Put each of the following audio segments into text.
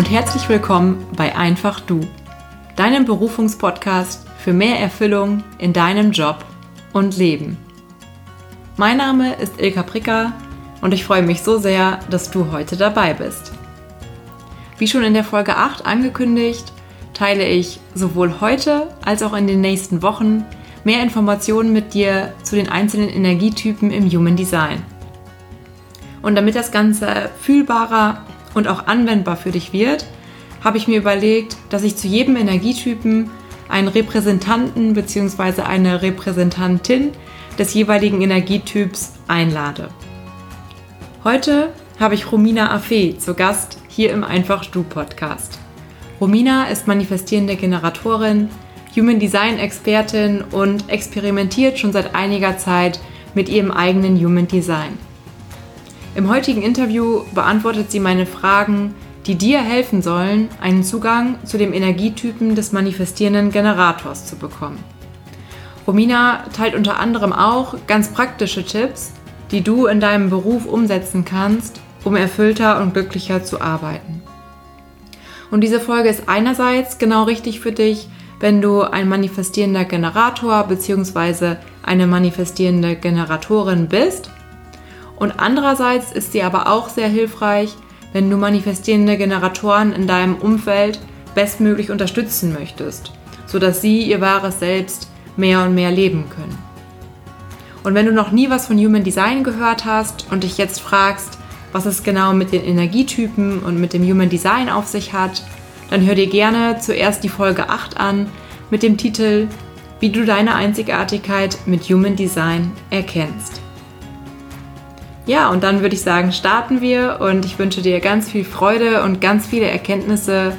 und herzlich willkommen bei Einfach Du, deinem Berufungspodcast für mehr Erfüllung in deinem Job und Leben. Mein Name ist Ilka Pricker und ich freue mich so sehr, dass du heute dabei bist. Wie schon in der Folge 8 angekündigt, teile ich sowohl heute als auch in den nächsten Wochen mehr Informationen mit dir zu den einzelnen Energietypen im Human Design. Und damit das Ganze fühlbarer und auch anwendbar für dich wird, habe ich mir überlegt, dass ich zu jedem Energietypen einen Repräsentanten bzw. eine Repräsentantin des jeweiligen Energietyps einlade. Heute habe ich Romina Affe zu Gast hier im Einfach Du Podcast. Romina ist manifestierende Generatorin, Human Design Expertin und experimentiert schon seit einiger Zeit mit ihrem eigenen Human Design. Im heutigen Interview beantwortet sie meine Fragen, die dir helfen sollen, einen Zugang zu dem Energietypen des manifestierenden Generators zu bekommen. Romina teilt unter anderem auch ganz praktische Tipps, die du in deinem Beruf umsetzen kannst, um erfüllter und glücklicher zu arbeiten. Und diese Folge ist einerseits genau richtig für dich, wenn du ein manifestierender Generator bzw. eine manifestierende Generatorin bist. Und andererseits ist sie aber auch sehr hilfreich, wenn du manifestierende Generatoren in deinem Umfeld bestmöglich unterstützen möchtest, sodass sie ihr wahres Selbst mehr und mehr leben können. Und wenn du noch nie was von Human Design gehört hast und dich jetzt fragst, was es genau mit den Energietypen und mit dem Human Design auf sich hat, dann hör dir gerne zuerst die Folge 8 an mit dem Titel Wie du deine Einzigartigkeit mit Human Design erkennst. Ja, und dann würde ich sagen, starten wir und ich wünsche dir ganz viel Freude und ganz viele Erkenntnisse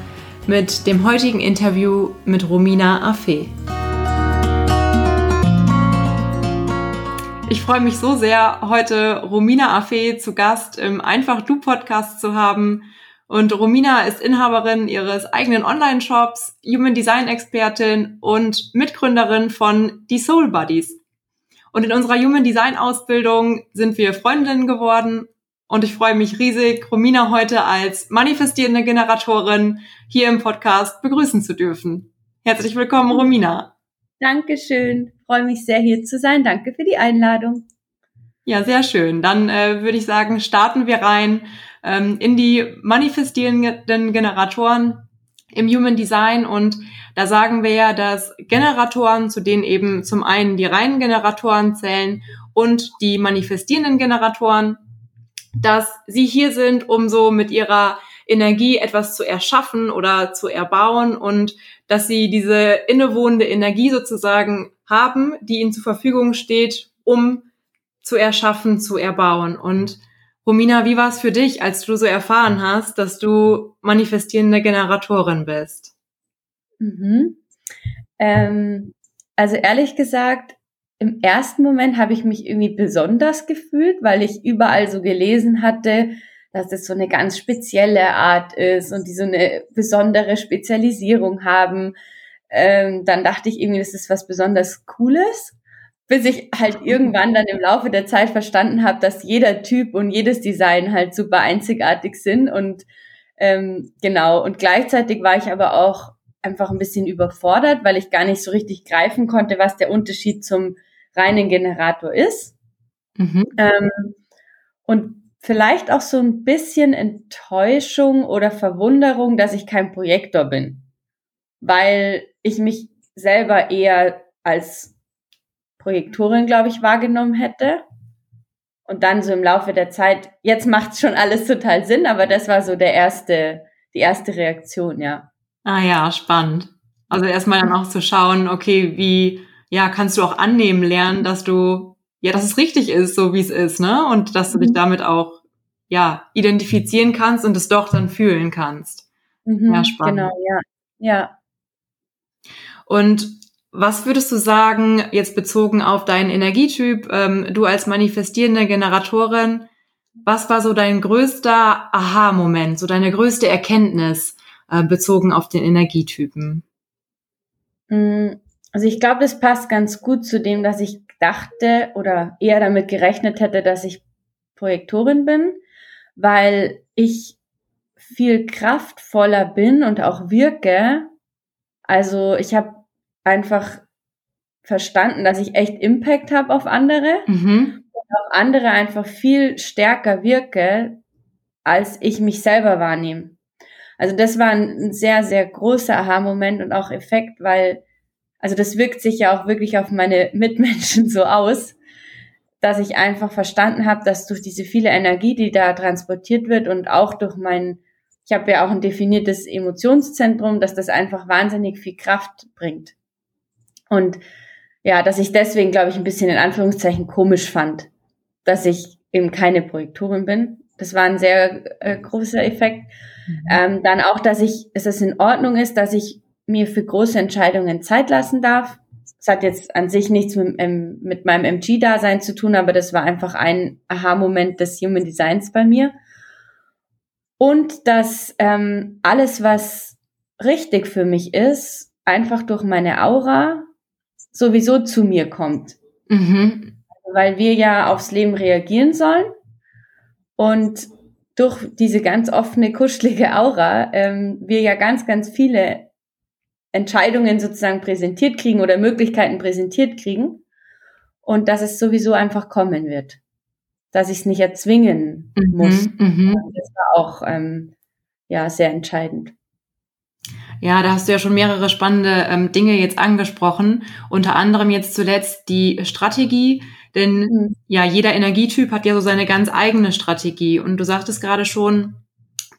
mit dem heutigen Interview mit Romina Affe. Ich freue mich so sehr, heute Romina Affe zu Gast im Einfach Du Podcast zu haben. Und Romina ist Inhaberin ihres eigenen Online-Shops, Human Design Expertin und Mitgründerin von Die Soul Buddies. Und in unserer Human Design Ausbildung sind wir Freundinnen geworden. Und ich freue mich riesig, Romina heute als manifestierende Generatorin hier im Podcast begrüßen zu dürfen. Herzlich willkommen, Romina. Dankeschön. Freue mich sehr, hier zu sein. Danke für die Einladung. Ja, sehr schön. Dann äh, würde ich sagen, starten wir rein ähm, in die manifestierenden Generatoren im Human Design. Und da sagen wir ja, dass Generatoren, zu denen eben zum einen die reinen Generatoren zählen und die manifestierenden Generatoren, dass sie hier sind, um so mit ihrer Energie etwas zu erschaffen oder zu erbauen und dass sie diese innewohnende Energie sozusagen haben, die ihnen zur Verfügung steht, um zu erschaffen, zu erbauen. Und Romina, wie war es für dich, als du so erfahren hast, dass du manifestierende Generatorin bist? Mhm. Ähm, also ehrlich gesagt, im ersten Moment habe ich mich irgendwie besonders gefühlt, weil ich überall so gelesen hatte, dass das so eine ganz spezielle Art ist und die so eine besondere Spezialisierung haben. Ähm, dann dachte ich irgendwie, das ist was besonders Cooles, bis ich halt irgendwann dann im Laufe der Zeit verstanden habe, dass jeder Typ und jedes Design halt super einzigartig sind und ähm, genau. Und gleichzeitig war ich aber auch einfach ein bisschen überfordert, weil ich gar nicht so richtig greifen konnte, was der Unterschied zum reinen Generator ist. Mhm. Ähm, und vielleicht auch so ein bisschen Enttäuschung oder Verwunderung, dass ich kein Projektor bin, weil ich mich selber eher als Projektorin, glaube ich, wahrgenommen hätte. Und dann so im Laufe der Zeit, jetzt macht schon alles total Sinn, aber das war so der erste, die erste Reaktion, ja. Ah ja, spannend. Also erstmal dann auch zu schauen, okay, wie, ja, kannst du auch annehmen lernen, dass du ja, dass es richtig ist, so wie es ist, ne? Und dass du dich mhm. damit auch, ja, identifizieren kannst und es doch dann fühlen kannst. Mhm, ja, spannend. Genau, ja. Ja. Und was würdest du sagen, jetzt bezogen auf deinen Energietyp, ähm, du als manifestierende Generatorin, was war so dein größter Aha-Moment, so deine größte Erkenntnis äh, bezogen auf den Energietypen? Mm, also ich glaube, das passt ganz gut zu dem, dass ich dachte oder eher damit gerechnet hätte, dass ich Projektorin bin, weil ich viel kraftvoller bin und auch wirke. Also ich habe einfach verstanden, dass ich echt Impact habe auf andere mhm. und auf andere einfach viel stärker wirke, als ich mich selber wahrnehme. Also das war ein sehr, sehr großer Aha-Moment und auch Effekt, weil, also das wirkt sich ja auch wirklich auf meine Mitmenschen so aus, dass ich einfach verstanden habe, dass durch diese viele Energie, die da transportiert wird und auch durch mein, ich habe ja auch ein definiertes Emotionszentrum, dass das einfach wahnsinnig viel Kraft bringt. Und ja, dass ich deswegen, glaube ich, ein bisschen in Anführungszeichen komisch fand, dass ich eben keine Projektorin bin. Das war ein sehr äh, großer Effekt. Mhm. Ähm, dann auch, dass ich, dass es in Ordnung ist, dass ich mir für große Entscheidungen Zeit lassen darf. Das hat jetzt an sich nichts mit, ähm, mit meinem MG-Dasein zu tun, aber das war einfach ein Aha-Moment des Human Designs bei mir. Und dass ähm, alles, was richtig für mich ist, einfach durch meine Aura sowieso zu mir kommt. Mhm. Weil wir ja aufs Leben reagieren sollen. Und durch diese ganz offene, kuschelige Aura ähm, wir ja ganz, ganz viele Entscheidungen sozusagen präsentiert kriegen oder Möglichkeiten präsentiert kriegen und dass es sowieso einfach kommen wird. Dass ich es nicht erzwingen mhm, muss. Mhm. Das war auch ähm, ja sehr entscheidend. Ja, da hast du ja schon mehrere spannende ähm, Dinge jetzt angesprochen. Unter anderem jetzt zuletzt die Strategie. Denn mhm. ja, jeder Energietyp hat ja so seine ganz eigene Strategie. Und du sagtest gerade schon,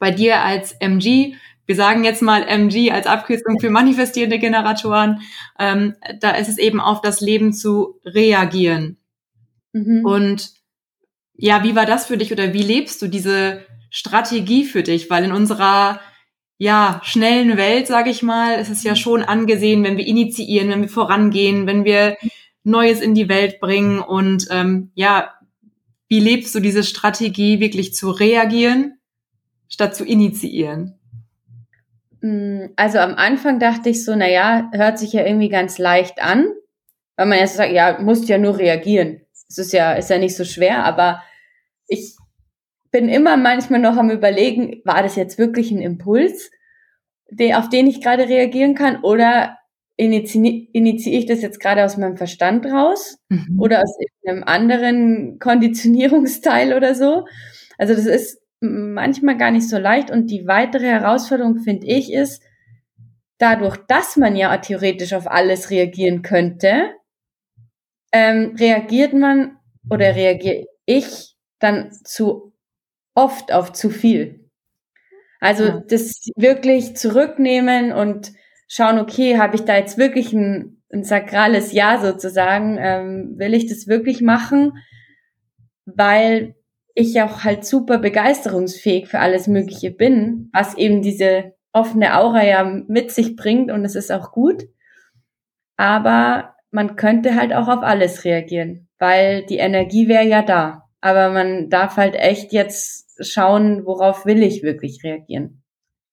bei dir als MG, wir sagen jetzt mal MG als Abkürzung für manifestierende Generatoren, ähm, da ist es eben auf das Leben zu reagieren. Mhm. Und ja, wie war das für dich oder wie lebst du diese Strategie für dich? Weil in unserer ja, schnellen Welt, sage ich mal, ist es ja schon angesehen, wenn wir initiieren, wenn wir vorangehen, wenn wir Neues in die Welt bringen und ähm, ja, wie lebst du diese Strategie, wirklich zu reagieren, statt zu initiieren? Mm, also am Anfang dachte ich so, na ja, hört sich ja irgendwie ganz leicht an, weil man erst sagt, ja, musst ja nur reagieren. Es ist ja, ist ja nicht so schwer, aber ich bin immer manchmal noch am überlegen, war das jetzt wirklich ein Impuls, auf den ich gerade reagieren kann oder initiiere initiiere ich das jetzt gerade aus meinem Verstand raus mhm. oder aus einem anderen Konditionierungsteil oder so. Also das ist manchmal gar nicht so leicht und die weitere Herausforderung finde ich ist, dadurch, dass man ja theoretisch auf alles reagieren könnte, ähm, reagiert man oder reagiere ich dann zu oft auf zu viel. Also ja. das wirklich zurücknehmen und schauen, okay, habe ich da jetzt wirklich ein, ein sakrales Ja sozusagen? Ähm, will ich das wirklich machen? Weil ich auch halt super begeisterungsfähig für alles Mögliche bin, was eben diese offene Aura ja mit sich bringt und es ist auch gut. Aber man könnte halt auch auf alles reagieren, weil die Energie wäre ja da. Aber man darf halt echt jetzt schauen, worauf will ich wirklich reagieren.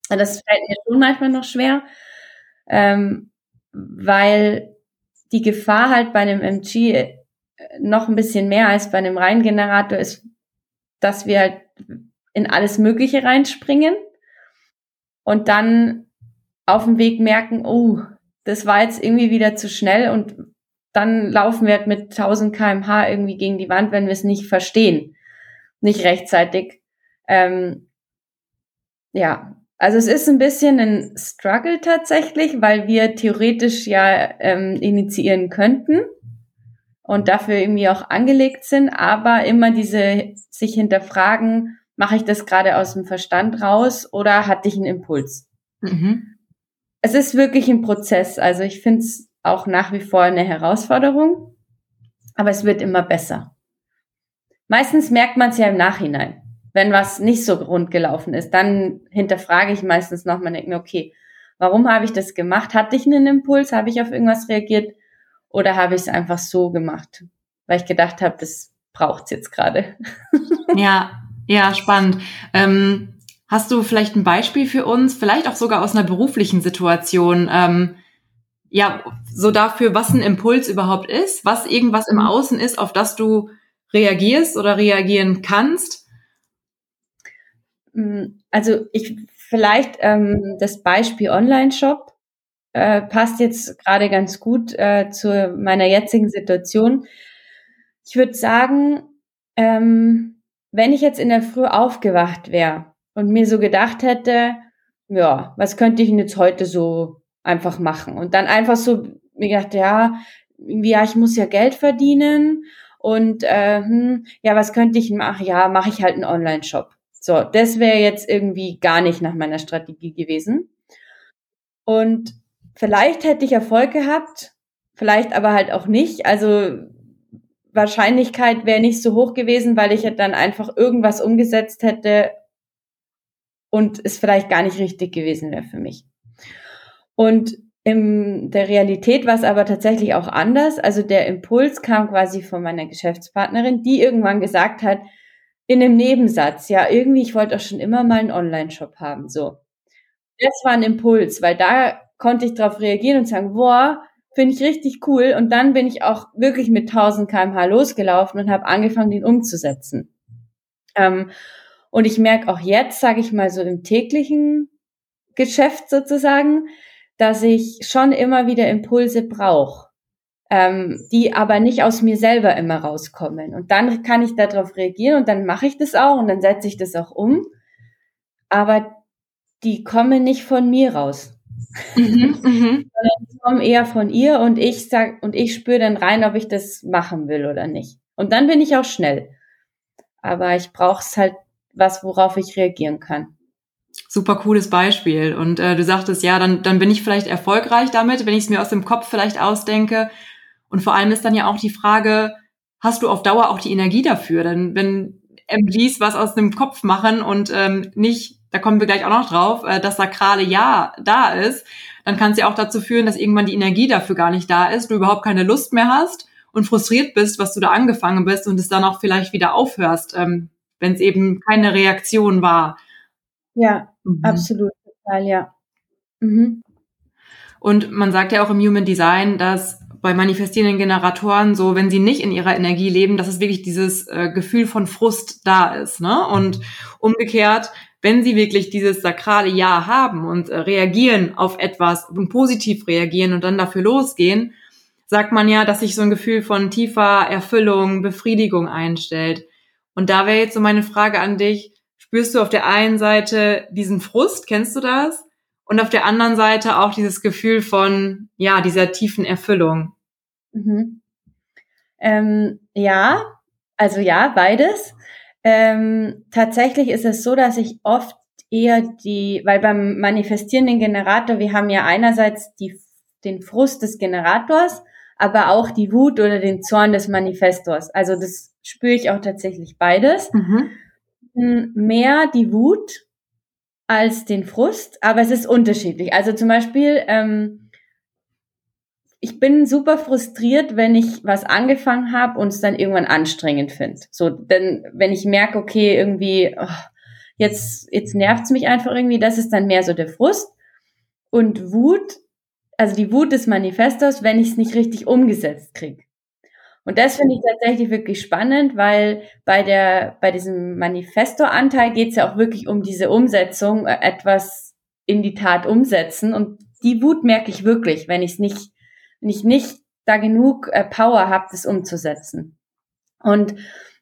Das fällt mir schon manchmal noch schwer, ähm, weil die Gefahr halt bei einem MG äh, noch ein bisschen mehr als bei einem Reingenerator ist, dass wir halt in alles Mögliche reinspringen und dann auf dem Weg merken, oh, das war jetzt irgendwie wieder zu schnell und dann laufen wir halt mit 1000 kmh irgendwie gegen die Wand, wenn wir es nicht verstehen, nicht rechtzeitig ähm, ja, also es ist ein bisschen ein Struggle tatsächlich, weil wir theoretisch ja ähm, initiieren könnten und dafür irgendwie auch angelegt sind, aber immer diese sich hinterfragen, mache ich das gerade aus dem Verstand raus oder hatte ich einen Impuls? Mhm. Es ist wirklich ein Prozess, also ich finde es auch nach wie vor eine Herausforderung, aber es wird immer besser. Meistens merkt man es ja im Nachhinein wenn was nicht so rund gelaufen ist, dann hinterfrage ich meistens nochmal, denke mir, okay, warum habe ich das gemacht? Hatte ich einen Impuls? Habe ich auf irgendwas reagiert? Oder habe ich es einfach so gemacht? Weil ich gedacht habe, das braucht's jetzt gerade. ja, ja, spannend. Ähm, hast du vielleicht ein Beispiel für uns, vielleicht auch sogar aus einer beruflichen Situation? Ähm, ja, so dafür, was ein Impuls überhaupt ist, was irgendwas im mhm. Außen ist, auf das du reagierst oder reagieren kannst also ich vielleicht ähm, das Beispiel Online-Shop äh, passt jetzt gerade ganz gut äh, zu meiner jetzigen Situation. Ich würde sagen, ähm, wenn ich jetzt in der Früh aufgewacht wäre und mir so gedacht hätte, ja, was könnte ich denn jetzt heute so einfach machen? Und dann einfach so mir gedacht, ja, ja, ich muss ja Geld verdienen und äh, hm, ja, was könnte ich machen? Ja, mache ich halt einen Online-Shop. So, das wäre jetzt irgendwie gar nicht nach meiner Strategie gewesen. Und vielleicht hätte ich Erfolg gehabt, vielleicht aber halt auch nicht. Also Wahrscheinlichkeit wäre nicht so hoch gewesen, weil ich dann einfach irgendwas umgesetzt hätte und es vielleicht gar nicht richtig gewesen wäre für mich. Und in der Realität war es aber tatsächlich auch anders. Also der Impuls kam quasi von meiner Geschäftspartnerin, die irgendwann gesagt hat, in einem Nebensatz, ja, irgendwie, ich wollte auch schon immer mal einen Online-Shop haben, so. Das war ein Impuls, weil da konnte ich darauf reagieren und sagen, boah, finde ich richtig cool. Und dann bin ich auch wirklich mit 1000 kmh losgelaufen und habe angefangen, den umzusetzen. Ähm, und ich merke auch jetzt, sage ich mal so im täglichen Geschäft sozusagen, dass ich schon immer wieder Impulse brauche, ähm, die aber nicht aus mir selber immer rauskommen. Und dann kann ich darauf reagieren und dann mache ich das auch und dann setze ich das auch um. Aber die kommen nicht von mir raus. Mhm, mhm. die kommen eher von ihr und ich sag und ich spüre dann rein, ob ich das machen will oder nicht. Und dann bin ich auch schnell. Aber ich brauche es halt was, worauf ich reagieren kann. Super cooles Beispiel. Und äh, du sagtest, ja, dann, dann bin ich vielleicht erfolgreich damit, wenn ich es mir aus dem Kopf vielleicht ausdenke. Und vor allem ist dann ja auch die Frage, hast du auf Dauer auch die Energie dafür? Denn wenn MDs was aus dem Kopf machen und ähm, nicht, da kommen wir gleich auch noch drauf, äh, das sakrale Ja da ist, dann kann es ja auch dazu führen, dass irgendwann die Energie dafür gar nicht da ist, du überhaupt keine Lust mehr hast und frustriert bist, was du da angefangen bist und es dann auch vielleicht wieder aufhörst, ähm, wenn es eben keine Reaktion war. Ja, mhm. absolut, total, ja. Mhm. Und man sagt ja auch im Human Design, dass bei manifestierenden Generatoren so, wenn sie nicht in ihrer Energie leben, dass es wirklich dieses äh, Gefühl von Frust da ist. Ne? Und umgekehrt, wenn sie wirklich dieses sakrale Ja haben und äh, reagieren auf etwas und positiv reagieren und dann dafür losgehen, sagt man ja, dass sich so ein Gefühl von tiefer Erfüllung, Befriedigung einstellt. Und da wäre jetzt so meine Frage an dich, spürst du auf der einen Seite diesen Frust, kennst du das? Und auf der anderen Seite auch dieses Gefühl von, ja, dieser tiefen Erfüllung. Mhm. Ähm, ja, also ja, beides. Ähm, tatsächlich ist es so, dass ich oft eher die, weil beim manifestierenden Generator, wir haben ja einerseits die, den Frust des Generators, aber auch die Wut oder den Zorn des Manifestors. Also das spüre ich auch tatsächlich beides. Mhm mehr die Wut als den Frust, aber es ist unterschiedlich. Also zum Beispiel, ähm, ich bin super frustriert, wenn ich was angefangen habe und es dann irgendwann anstrengend finde. So, denn wenn ich merke, okay, irgendwie, oh, jetzt, jetzt nervt's mich einfach irgendwie, das ist dann mehr so der Frust. Und Wut, also die Wut des Manifestos, wenn ich es nicht richtig umgesetzt kriege. Und das finde ich tatsächlich wirklich spannend, weil bei der, bei diesem Manifesto-Anteil geht es ja auch wirklich um diese Umsetzung, äh, etwas in die Tat umsetzen. Und die Wut merke ich wirklich, wenn ich es nicht, wenn ich nicht da genug äh, Power habe, das umzusetzen. Und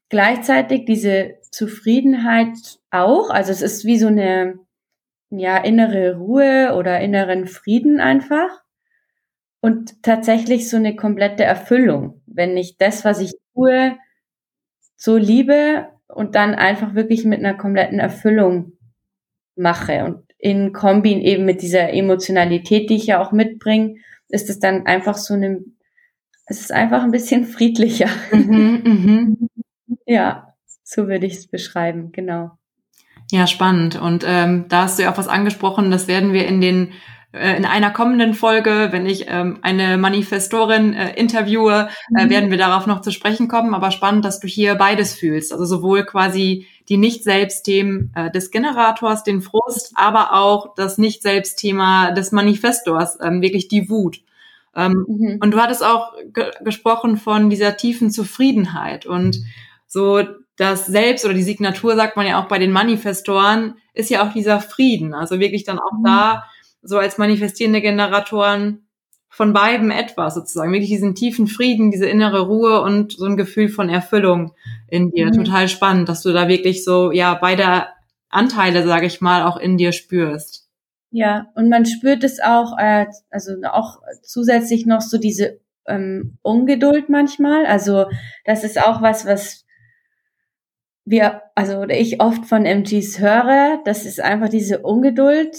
gleichzeitig diese Zufriedenheit auch, also es ist wie so eine, ja, innere Ruhe oder inneren Frieden einfach und tatsächlich so eine komplette Erfüllung, wenn ich das, was ich tue, so liebe und dann einfach wirklich mit einer kompletten Erfüllung mache und in Kombi eben mit dieser Emotionalität, die ich ja auch mitbringe, ist es dann einfach so eine, es ist einfach ein bisschen friedlicher. Mhm, mhm. Ja, so würde ich es beschreiben, genau. Ja, spannend. Und ähm, da hast du ja auch was angesprochen, das werden wir in den in einer kommenden Folge, wenn ich ähm, eine Manifestorin äh, interviewe, äh, mhm. werden wir darauf noch zu sprechen kommen. Aber spannend, dass du hier beides fühlst. Also sowohl quasi die Nicht-Selbst-Themen äh, des Generators, den Frust, aber auch das Nicht-Selbst-Thema des Manifestors, ähm, wirklich die Wut. Ähm, mhm. Und du hattest auch ge gesprochen von dieser tiefen Zufriedenheit. Und so das Selbst oder die Signatur, sagt man ja auch bei den Manifestoren, ist ja auch dieser Frieden. Also wirklich dann auch mhm. da so als manifestierende Generatoren von beiden etwas sozusagen. Wirklich diesen tiefen Frieden, diese innere Ruhe und so ein Gefühl von Erfüllung in dir. Mhm. Total spannend, dass du da wirklich so, ja, beide Anteile, sage ich mal, auch in dir spürst. Ja, und man spürt es auch, äh, also auch zusätzlich noch so diese ähm, Ungeduld manchmal. Also das ist auch was, was wir, also oder ich oft von MGs höre. Das ist einfach diese Ungeduld,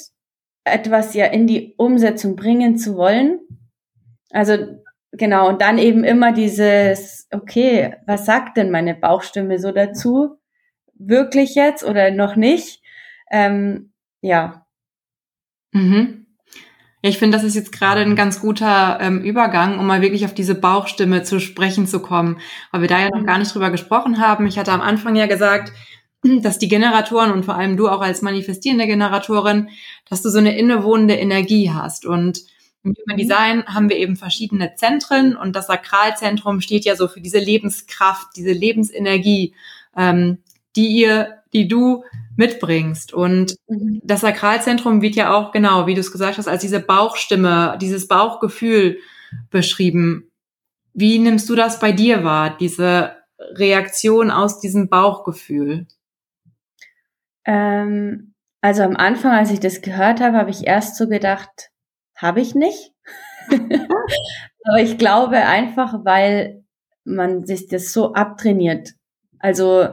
etwas ja in die Umsetzung bringen zu wollen. Also genau, und dann eben immer dieses, okay, was sagt denn meine Bauchstimme so dazu? Wirklich jetzt oder noch nicht? Ähm, ja. Mhm. Ich finde, das ist jetzt gerade ein ganz guter ähm, Übergang, um mal wirklich auf diese Bauchstimme zu sprechen zu kommen, weil wir da ja noch mhm. gar nicht drüber gesprochen haben. Ich hatte am Anfang ja gesagt, dass die Generatoren und vor allem du auch als manifestierende Generatorin, dass du so eine innewohnende Energie hast. Und im Human mhm. Design haben wir eben verschiedene Zentren und das Sakralzentrum steht ja so für diese Lebenskraft, diese Lebensenergie, ähm, die ihr, die du mitbringst. Und mhm. das Sakralzentrum wird ja auch genau, wie du es gesagt hast, als diese Bauchstimme, dieses Bauchgefühl beschrieben. Wie nimmst du das bei dir wahr, diese Reaktion aus diesem Bauchgefühl? Ähm, also am Anfang, als ich das gehört habe, habe ich erst so gedacht, habe ich nicht. Aber ich glaube einfach, weil man sich das so abtrainiert. Also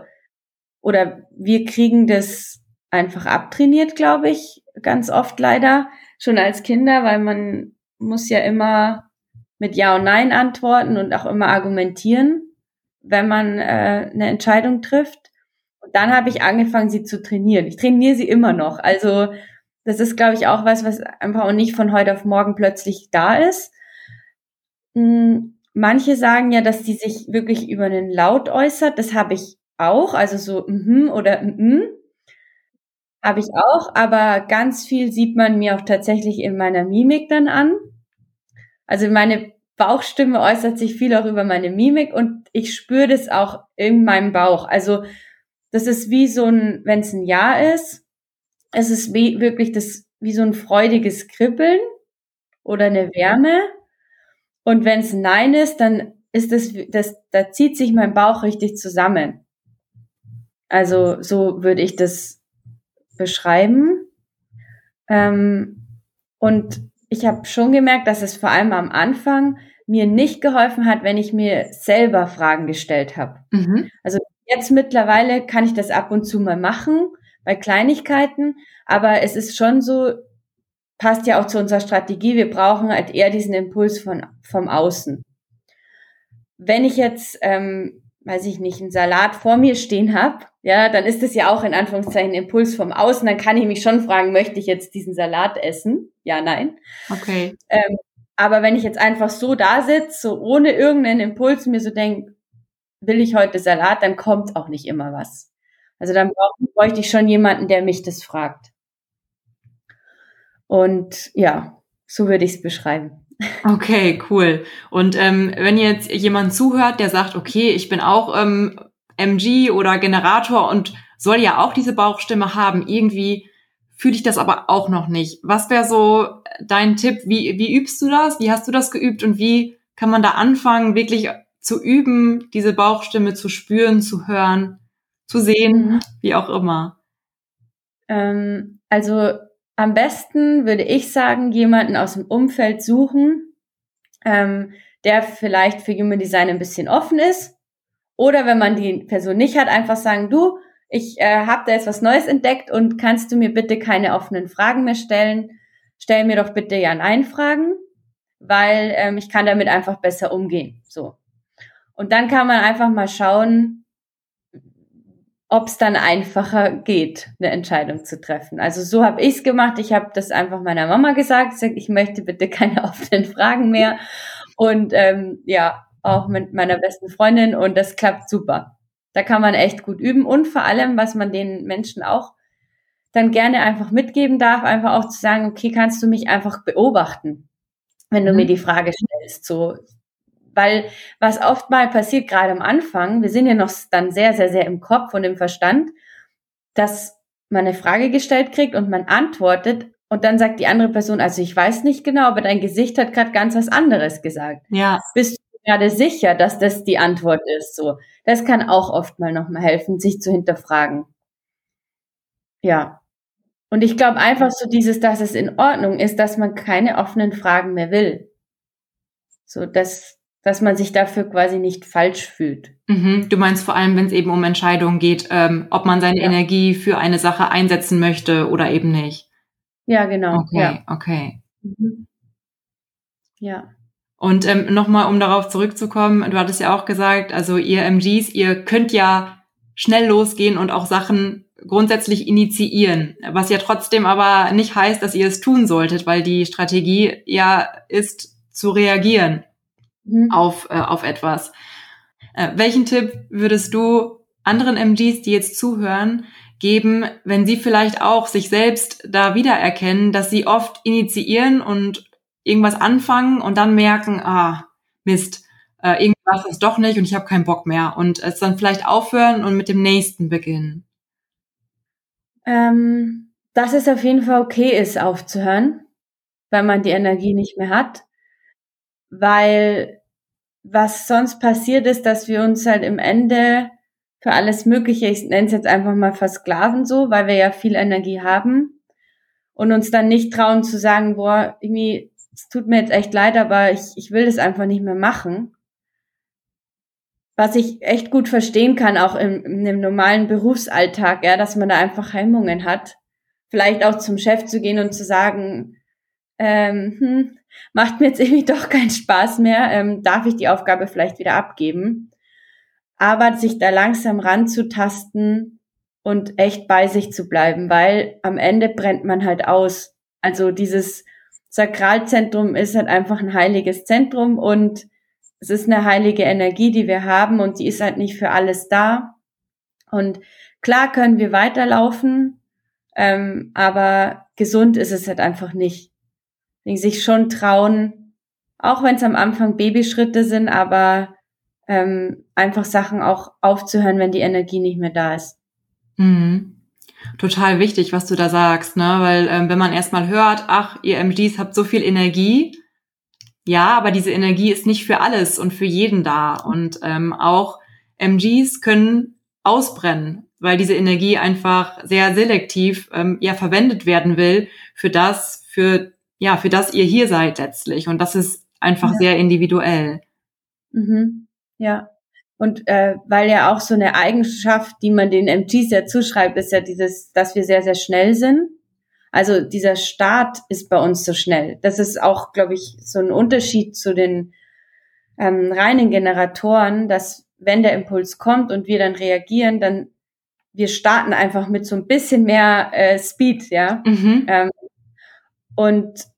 oder wir kriegen das einfach abtrainiert, glaube ich, ganz oft leider, schon als Kinder, weil man muss ja immer mit Ja und Nein antworten und auch immer argumentieren, wenn man äh, eine Entscheidung trifft. Und dann habe ich angefangen, sie zu trainieren. Ich trainiere sie immer noch. Also das ist, glaube ich, auch was, was einfach auch nicht von heute auf morgen plötzlich da ist. Hm, manche sagen ja, dass die sich wirklich über einen Laut äußert. Das habe ich auch, also so mhm oder mhm habe ich auch, aber ganz viel sieht man mir auch tatsächlich in meiner Mimik dann an. Also meine Bauchstimme äußert sich viel auch über meine Mimik und ich spüre das auch in meinem Bauch. Also das ist wie so ein, wenn es ein Ja ist, es ist wie, wirklich das wie so ein freudiges Kribbeln oder eine Wärme. Und wenn es Nein ist, dann ist das, das, da zieht sich mein Bauch richtig zusammen. Also so würde ich das beschreiben. Ähm, und ich habe schon gemerkt, dass es vor allem am Anfang mir nicht geholfen hat, wenn ich mir selber Fragen gestellt habe. Mhm. Also jetzt mittlerweile kann ich das ab und zu mal machen bei Kleinigkeiten, aber es ist schon so, passt ja auch zu unserer Strategie, wir brauchen halt eher diesen Impuls von, vom Außen. Wenn ich jetzt ähm, weiß ich nicht, einen Salat vor mir stehen habe, ja, dann ist das ja auch in Anführungszeichen Impuls vom Außen. Dann kann ich mich schon fragen, möchte ich jetzt diesen Salat essen? Ja, nein. Okay. Ähm, aber wenn ich jetzt einfach so da sitze, so ohne irgendeinen Impuls mir so denke, will ich heute Salat, dann kommt auch nicht immer was. Also dann bräuchte ich schon jemanden, der mich das fragt. Und ja, so würde ich es beschreiben. Okay, cool. Und ähm, wenn jetzt jemand zuhört, der sagt, okay, ich bin auch ähm, MG oder Generator und soll ja auch diese Bauchstimme haben, irgendwie fühle ich das aber auch noch nicht. Was wäre so dein Tipp? Wie, wie übst du das? Wie hast du das geübt und wie kann man da anfangen, wirklich zu üben, diese Bauchstimme zu spüren, zu hören, zu sehen, mhm. wie auch immer? Ähm, also am besten würde ich sagen, jemanden aus dem Umfeld suchen, ähm, der vielleicht für Human Design ein bisschen offen ist. Oder wenn man die Person nicht hat, einfach sagen, du, ich äh, habe da jetzt was Neues entdeckt und kannst du mir bitte keine offenen Fragen mehr stellen? Stell mir doch bitte Ja-Nein-Fragen, weil ähm, ich kann damit einfach besser umgehen. So. Und dann kann man einfach mal schauen, ob es dann einfacher geht, eine Entscheidung zu treffen. Also so habe ich es gemacht. Ich habe das einfach meiner Mama gesagt, gesagt, ich möchte bitte keine offenen Fragen mehr. Und ähm, ja, auch mit meiner besten Freundin und das klappt super. Da kann man echt gut üben und vor allem, was man den Menschen auch dann gerne einfach mitgeben darf, einfach auch zu sagen, okay, kannst du mich einfach beobachten, wenn du mhm. mir die Frage stellst. So, Weil was oft mal passiert, gerade am Anfang, wir sind ja noch dann sehr, sehr, sehr im Kopf und im Verstand, dass man eine Frage gestellt kriegt und man antwortet und dann sagt die andere Person, also ich weiß nicht genau, aber dein Gesicht hat gerade ganz was anderes gesagt. Ja. Bist du gerade sicher, dass das die Antwort ist? So, das kann auch oft mal nochmal helfen, sich zu hinterfragen. Ja. Und ich glaube einfach so dieses, dass es in Ordnung ist, dass man keine offenen Fragen mehr will. So, dass, dass man sich dafür quasi nicht falsch fühlt. Mhm. Du meinst vor allem, wenn es eben um Entscheidungen geht, ähm, ob man seine ja. Energie für eine Sache einsetzen möchte oder eben nicht. Ja, genau. Okay, ja. okay. Mhm. Ja. Und ähm, nochmal, um darauf zurückzukommen, du hattest ja auch gesagt, also ihr MGs, ihr könnt ja schnell losgehen und auch Sachen grundsätzlich initiieren, was ja trotzdem aber nicht heißt, dass ihr es tun solltet, weil die Strategie ja ist zu reagieren mhm. auf, äh, auf etwas. Äh, welchen Tipp würdest du anderen MGs, die jetzt zuhören, geben, wenn sie vielleicht auch sich selbst da wiedererkennen, dass sie oft initiieren und irgendwas anfangen und dann merken, ah, Mist, äh, irgendwas ist doch nicht und ich habe keinen Bock mehr und es dann vielleicht aufhören und mit dem nächsten beginnen? Ähm, dass es auf jeden Fall okay ist, aufzuhören, weil man die Energie nicht mehr hat, weil was sonst passiert ist, dass wir uns halt im Ende für alles Mögliche, ich nenne es jetzt einfach mal versklaven so, weil wir ja viel Energie haben und uns dann nicht trauen zu sagen, boah, irgendwie, es tut mir jetzt echt leid, aber ich, ich will das einfach nicht mehr machen. Was ich echt gut verstehen kann, auch im, in dem normalen Berufsalltag, ja, dass man da einfach Hemmungen hat. Vielleicht auch zum Chef zu gehen und zu sagen, ähm, hm, macht mir jetzt irgendwie doch keinen Spaß mehr, ähm, darf ich die Aufgabe vielleicht wieder abgeben aber sich da langsam ranzutasten und echt bei sich zu bleiben, weil am Ende brennt man halt aus. Also dieses Sakralzentrum ist halt einfach ein heiliges Zentrum und es ist eine heilige Energie, die wir haben und die ist halt nicht für alles da. Und klar können wir weiterlaufen, ähm, aber gesund ist es halt einfach nicht. Sich schon trauen, auch wenn es am Anfang Babyschritte sind, aber ähm, einfach Sachen auch aufzuhören, wenn die Energie nicht mehr da ist. Mhm. Total wichtig, was du da sagst, ne? Weil ähm, wenn man erstmal hört, ach, ihr MGs habt so viel Energie, ja, aber diese Energie ist nicht für alles und für jeden da. Und ähm, auch MGs können ausbrennen, weil diese Energie einfach sehr selektiv ähm, ja verwendet werden will für das, für ja, für das ihr hier seid letztlich. Und das ist einfach ja. sehr individuell. Mhm. Ja. Und äh, weil ja auch so eine Eigenschaft, die man den MGs ja zuschreibt, ist ja dieses, dass wir sehr, sehr schnell sind. Also dieser Start ist bei uns so schnell. Das ist auch, glaube ich, so ein Unterschied zu den ähm, reinen Generatoren, dass wenn der Impuls kommt und wir dann reagieren, dann wir starten einfach mit so ein bisschen mehr äh, Speed, ja. Mhm. Ähm, und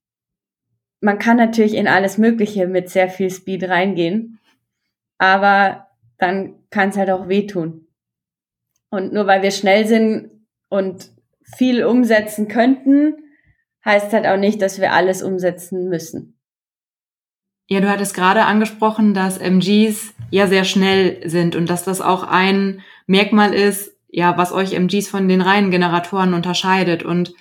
man kann natürlich in alles Mögliche mit sehr viel Speed reingehen aber dann kann es halt auch wehtun. Und nur weil wir schnell sind und viel umsetzen könnten, heißt halt auch nicht, dass wir alles umsetzen müssen. Ja, du hattest gerade angesprochen, dass MGs ja sehr schnell sind und dass das auch ein Merkmal ist, ja, was euch MGs von den reinen Generatoren unterscheidet. Und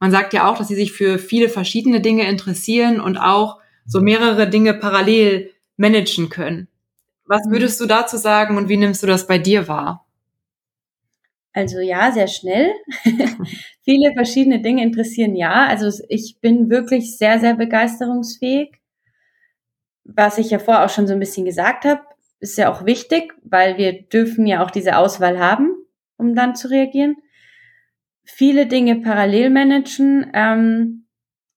man sagt ja auch, dass sie sich für viele verschiedene Dinge interessieren und auch so mehrere Dinge parallel managen können. Was mhm. würdest du dazu sagen und wie nimmst du das bei dir wahr? Also ja, sehr schnell. Viele verschiedene Dinge interessieren ja. Also ich bin wirklich sehr, sehr begeisterungsfähig. Was ich ja vorher auch schon so ein bisschen gesagt habe, ist ja auch wichtig, weil wir dürfen ja auch diese Auswahl haben, um dann zu reagieren. Viele Dinge parallel managen. Ähm,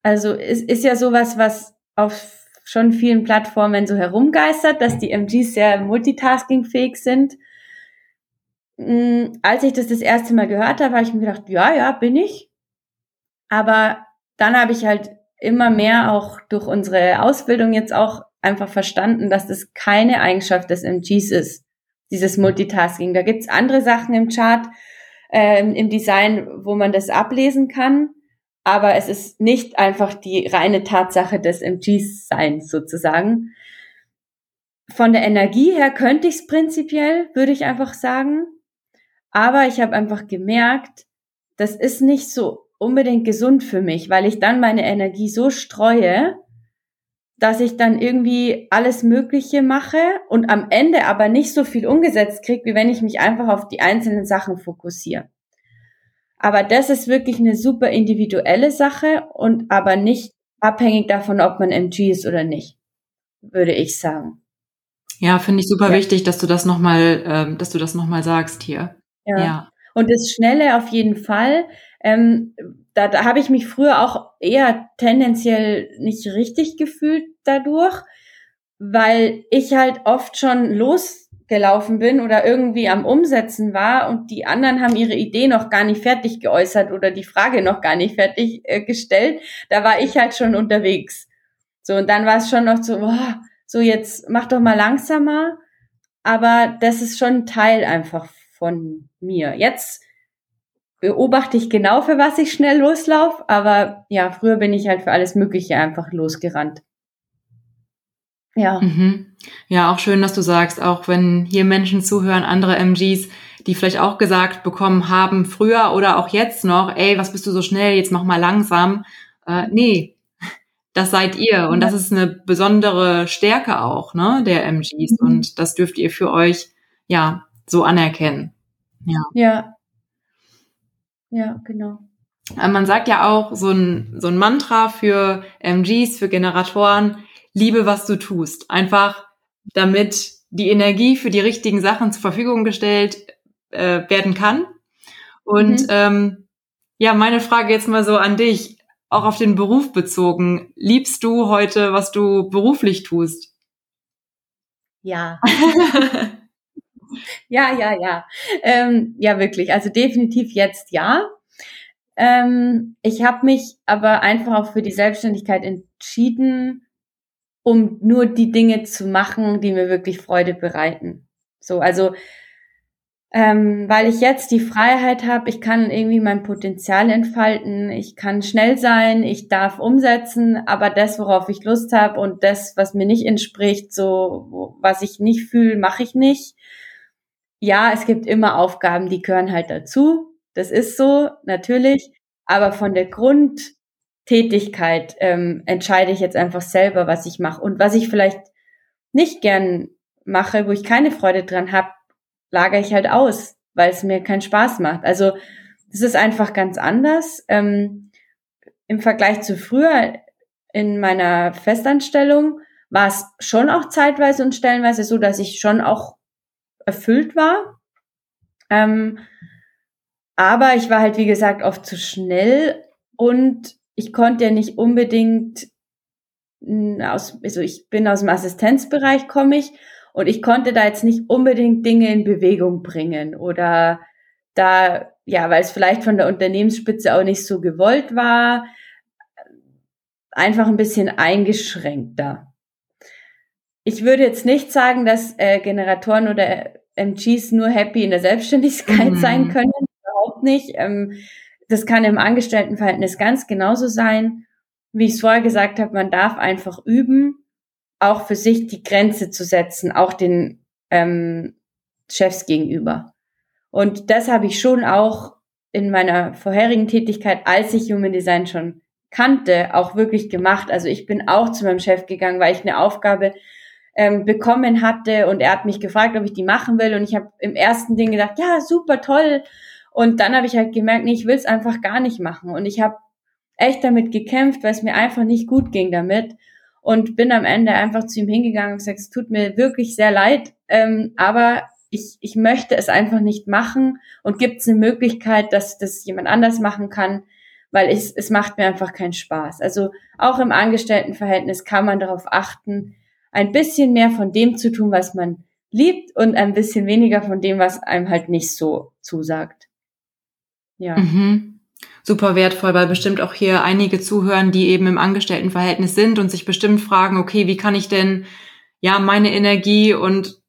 also es ist ja sowas, was auf schon vielen Plattformen so herumgeistert, dass die MGs sehr multitaskingfähig sind. Mm, als ich das das erste Mal gehört habe, habe ich mir gedacht, ja, ja, bin ich. Aber dann habe ich halt immer mehr auch durch unsere Ausbildung jetzt auch einfach verstanden, dass das keine Eigenschaft des MGs ist, dieses Multitasking. Da gibt's andere Sachen im Chart, äh, im Design, wo man das ablesen kann aber es ist nicht einfach die reine Tatsache des MGs-Seins sozusagen. von der Energie her könnte ich es prinzipiell, würde ich einfach sagen. Aber ich habe einfach gemerkt, das ist nicht so unbedingt gesund für mich, weil ich dann meine Energie so streue, dass ich dann irgendwie alles Mögliche mache und am Ende aber nicht so viel umgesetzt kriege, wie wenn ich mich einfach auf die einzelnen Sachen fokussiere. Aber das ist wirklich eine super individuelle Sache und aber nicht abhängig davon, ob man MG ist oder nicht, würde ich sagen. Ja, finde ich super ja. wichtig, dass du das nochmal, ähm, dass du das nochmal sagst hier. Ja. ja. Und das Schnelle auf jeden Fall. Ähm, da, da habe ich mich früher auch eher tendenziell nicht richtig gefühlt dadurch, weil ich halt oft schon losgelaufen bin oder irgendwie am Umsetzen war und die anderen haben ihre Idee noch gar nicht fertig geäußert oder die Frage noch gar nicht fertig äh, gestellt. Da war ich halt schon unterwegs. So, und dann war es schon noch so, boah, so jetzt mach doch mal langsamer. Aber das ist schon ein Teil einfach von mir. Jetzt beobachte ich genau, für was ich schnell loslaufe, aber ja, früher bin ich halt für alles Mögliche einfach losgerannt. Ja. Mhm. Ja, auch schön, dass du sagst, auch wenn hier Menschen zuhören, andere MGs, die vielleicht auch gesagt bekommen haben, früher oder auch jetzt noch, ey, was bist du so schnell, jetzt mach mal langsam. Äh, nee, das seid ihr. Und das ist eine besondere Stärke auch, ne, der MGs. Mhm. Und das dürft ihr für euch, ja, so anerkennen. Ja. Ja. Ja, genau. Äh, man sagt ja auch so ein, so ein Mantra für MGs, für Generatoren, liebe, was du tust. Einfach damit die Energie für die richtigen Sachen zur Verfügung gestellt äh, werden kann. Und mhm. ähm, ja, meine Frage jetzt mal so an dich auch auf den Beruf bezogen. Liebst du heute, was du beruflich tust? Ja. ja, ja, ja. Ähm, ja, wirklich. Also definitiv jetzt ja. Ähm, ich habe mich aber einfach auch für die Selbstständigkeit entschieden, um nur die Dinge zu machen, die mir wirklich Freude bereiten. So, also ähm, weil ich jetzt die Freiheit habe, ich kann irgendwie mein Potenzial entfalten, ich kann schnell sein, ich darf umsetzen, aber das, worauf ich Lust habe und das, was mir nicht entspricht, so was ich nicht fühle, mache ich nicht. Ja, es gibt immer Aufgaben, die gehören halt dazu. Das ist so, natürlich. Aber von der Grundtätigkeit ähm, entscheide ich jetzt einfach selber, was ich mache. Und was ich vielleicht nicht gern mache, wo ich keine Freude dran habe, lagere ich halt aus, weil es mir keinen Spaß macht. Also das ist einfach ganz anders. Ähm, Im Vergleich zu früher in meiner Festanstellung war es schon auch zeitweise und stellenweise so, dass ich schon auch erfüllt war. Ähm, aber ich war halt, wie gesagt, oft zu schnell und ich konnte ja nicht unbedingt aus, also ich bin aus dem Assistenzbereich komme ich und ich konnte da jetzt nicht unbedingt Dinge in Bewegung bringen oder da, ja, weil es vielleicht von der Unternehmensspitze auch nicht so gewollt war, einfach ein bisschen eingeschränkter. Ich würde jetzt nicht sagen, dass äh, Generatoren oder MGs nur happy in der Selbstständigkeit mhm. sein können, überhaupt nicht. Ähm, das kann im Angestelltenverhältnis ganz genauso sein. Wie ich es vorher gesagt habe, man darf einfach üben auch für sich die Grenze zu setzen, auch den ähm, Chefs gegenüber. Und das habe ich schon auch in meiner vorherigen Tätigkeit, als ich Human Design schon kannte, auch wirklich gemacht. Also ich bin auch zu meinem Chef gegangen, weil ich eine Aufgabe ähm, bekommen hatte und er hat mich gefragt, ob ich die machen will. Und ich habe im ersten Ding gedacht, ja, super toll. Und dann habe ich halt gemerkt, nee, ich will es einfach gar nicht machen. Und ich habe echt damit gekämpft, weil es mir einfach nicht gut ging damit und bin am Ende einfach zu ihm hingegangen und gesagt, es tut mir wirklich sehr leid, ähm, aber ich, ich möchte es einfach nicht machen und gibt es eine Möglichkeit, dass das jemand anders machen kann, weil es, es macht mir einfach keinen Spaß. Also auch im Angestelltenverhältnis kann man darauf achten, ein bisschen mehr von dem zu tun, was man liebt und ein bisschen weniger von dem, was einem halt nicht so zusagt. Ja. Mhm super wertvoll, weil bestimmt auch hier einige zuhören, die eben im Angestelltenverhältnis sind und sich bestimmt fragen, okay, wie kann ich denn ja meine Energie und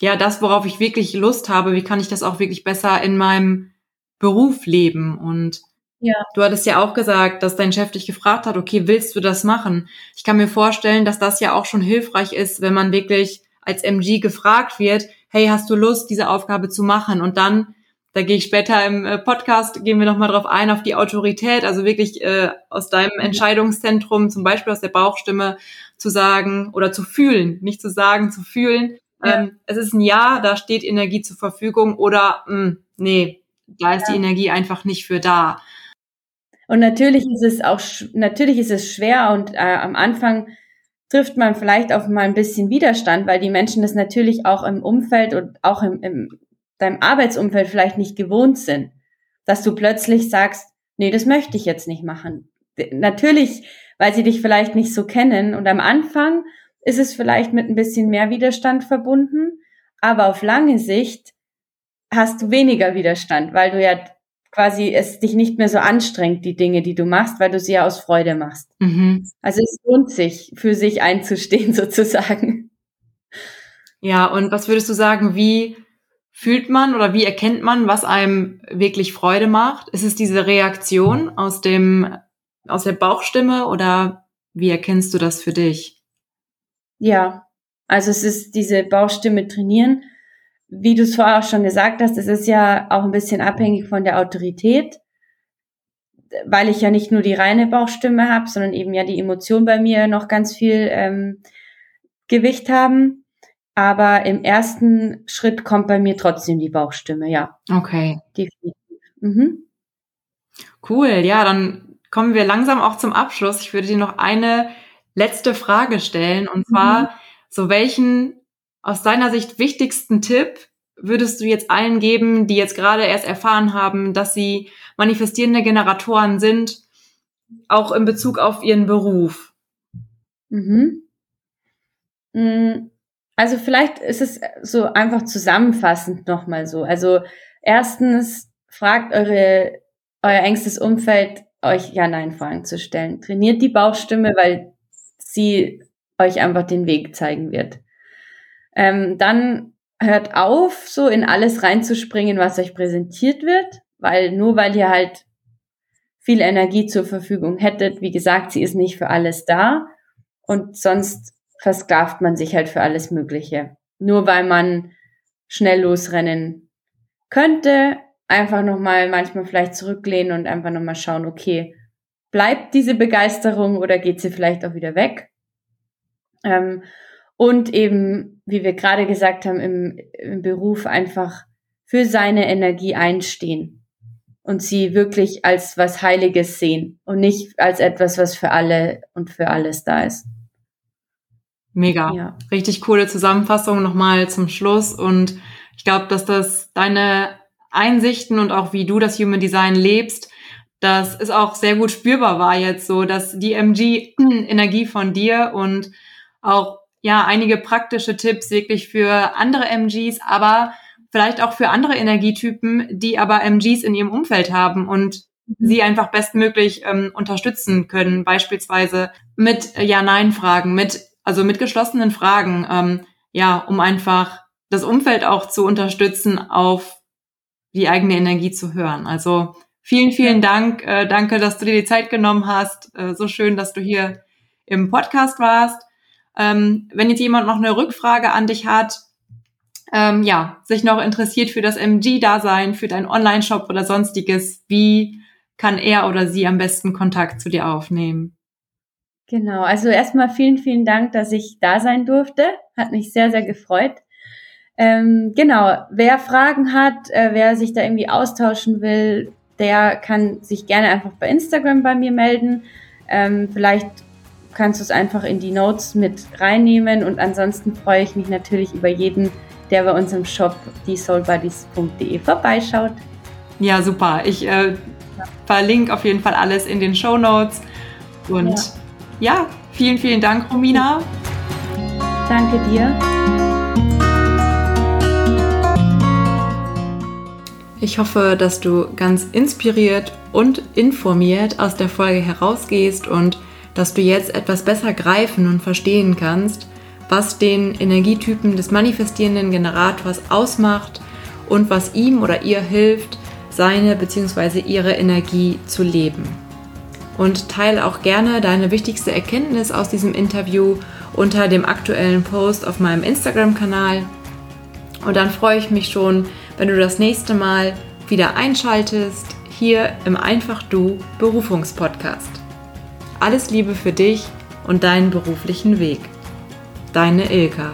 ja das, worauf ich wirklich Lust habe, wie kann ich das auch wirklich besser in meinem Beruf leben? Und ja. du hattest ja auch gesagt, dass dein Chef dich gefragt hat, okay, willst du das machen? Ich kann mir vorstellen, dass das ja auch schon hilfreich ist, wenn man wirklich als MG gefragt wird, hey, hast du Lust, diese Aufgabe zu machen? Und dann, da gehe ich später im äh, Podcast, gehen wir nochmal drauf ein, auf die Autorität, also wirklich äh, aus deinem. Entscheidungszentrum, zum Beispiel aus der Bauchstimme, zu sagen oder zu fühlen, nicht zu sagen, zu fühlen. Ja. Ähm, es ist ein Ja, da steht Energie zur Verfügung oder mh, hm, nee, da ist ja. die Energie einfach nicht für da. Und natürlich ist es auch, natürlich ist es schwer und äh, am Anfang trifft man vielleicht auf mal ein bisschen Widerstand, weil die Menschen das natürlich auch im Umfeld und auch im, im deinem Arbeitsumfeld vielleicht nicht gewohnt sind, dass du plötzlich sagst, nee, das möchte ich jetzt nicht machen. Natürlich, weil sie dich vielleicht nicht so kennen und am Anfang ist es vielleicht mit ein bisschen mehr Widerstand verbunden, aber auf lange Sicht hast du weniger Widerstand, weil du ja quasi es dich nicht mehr so anstrengt, die Dinge, die du machst, weil du sie ja aus Freude machst. Mhm. Also es lohnt sich, für sich einzustehen sozusagen. Ja, und was würdest du sagen, wie fühlt man oder wie erkennt man, was einem wirklich Freude macht? Ist es diese Reaktion aus dem, aus der Bauchstimme oder wie erkennst du das für dich? Ja, also es ist diese Bauchstimme trainieren wie du es vorher auch schon gesagt hast, es ist ja auch ein bisschen abhängig von der Autorität, weil ich ja nicht nur die reine Bauchstimme habe, sondern eben ja die Emotionen bei mir noch ganz viel ähm, Gewicht haben. Aber im ersten Schritt kommt bei mir trotzdem die Bauchstimme, ja. Okay. Definitiv. Mhm. Cool, ja, dann kommen wir langsam auch zum Abschluss. Ich würde dir noch eine letzte Frage stellen und zwar, mhm. so welchen aus deiner Sicht wichtigsten Tipp würdest du jetzt allen geben, die jetzt gerade erst erfahren haben, dass sie manifestierende Generatoren sind, auch in Bezug auf ihren Beruf? Mhm. Mm, also vielleicht ist es so einfach zusammenfassend nochmal so. Also erstens fragt eure, euer engstes Umfeld, euch Ja-Nein-Fragen zu stellen. Trainiert die Bauchstimme, weil sie euch einfach den Weg zeigen wird. Ähm, dann hört auf, so in alles reinzuspringen, was euch präsentiert wird, weil nur weil ihr halt viel Energie zur Verfügung hättet, wie gesagt, sie ist nicht für alles da und sonst versklavt man sich halt für alles Mögliche. Nur weil man schnell losrennen könnte, einfach nochmal manchmal vielleicht zurücklehnen und einfach nochmal schauen, okay, bleibt diese Begeisterung oder geht sie vielleicht auch wieder weg? Ähm, und eben, wie wir gerade gesagt haben, im, im Beruf einfach für seine Energie einstehen und sie wirklich als was Heiliges sehen und nicht als etwas, was für alle und für alles da ist. Mega. Ja. Richtig coole Zusammenfassung nochmal zum Schluss. Und ich glaube, dass das deine Einsichten und auch wie du das Human Design lebst, das ist auch sehr gut spürbar war jetzt so, dass die MG-Energie von dir und auch ja einige praktische Tipps wirklich für andere MGs, aber vielleicht auch für andere Energietypen, die aber MGs in ihrem Umfeld haben und mhm. sie einfach bestmöglich ähm, unterstützen können, beispielsweise mit Ja-Nein-Fragen, mit also mit geschlossenen Fragen, ähm, ja, um einfach das Umfeld auch zu unterstützen, auf die eigene Energie zu hören. Also vielen, vielen Dank. Äh, danke, dass du dir die Zeit genommen hast. Äh, so schön, dass du hier im Podcast warst. Ähm, wenn jetzt jemand noch eine Rückfrage an dich hat, ähm, ja, sich noch interessiert für das MG-Dasein, für deinen Online-Shop oder sonstiges, wie kann er oder sie am besten Kontakt zu dir aufnehmen? Genau, also erstmal vielen, vielen Dank, dass ich da sein durfte. Hat mich sehr, sehr gefreut. Ähm, genau, wer Fragen hat, äh, wer sich da irgendwie austauschen will, der kann sich gerne einfach bei Instagram bei mir melden. Ähm, vielleicht kannst du es einfach in die Notes mit reinnehmen. Und ansonsten freue ich mich natürlich über jeden, der bei uns im Shop diesoulbuddies.de vorbeischaut. Ja, super. Ich äh, verlinke auf jeden Fall alles in den Show Notes. Und ja. ja, vielen, vielen Dank, Romina. Danke dir. Ich hoffe, dass du ganz inspiriert und informiert aus der Folge herausgehst und dass du jetzt etwas besser greifen und verstehen kannst, was den Energietypen des manifestierenden Generators ausmacht und was ihm oder ihr hilft, seine bzw. ihre Energie zu leben. Und teile auch gerne deine wichtigste Erkenntnis aus diesem Interview unter dem aktuellen Post auf meinem Instagram-Kanal. Und dann freue ich mich schon, wenn du das nächste Mal wieder einschaltest, hier im Einfach Du Berufungspodcast. Alles Liebe für dich und deinen beruflichen Weg. Deine Ilka.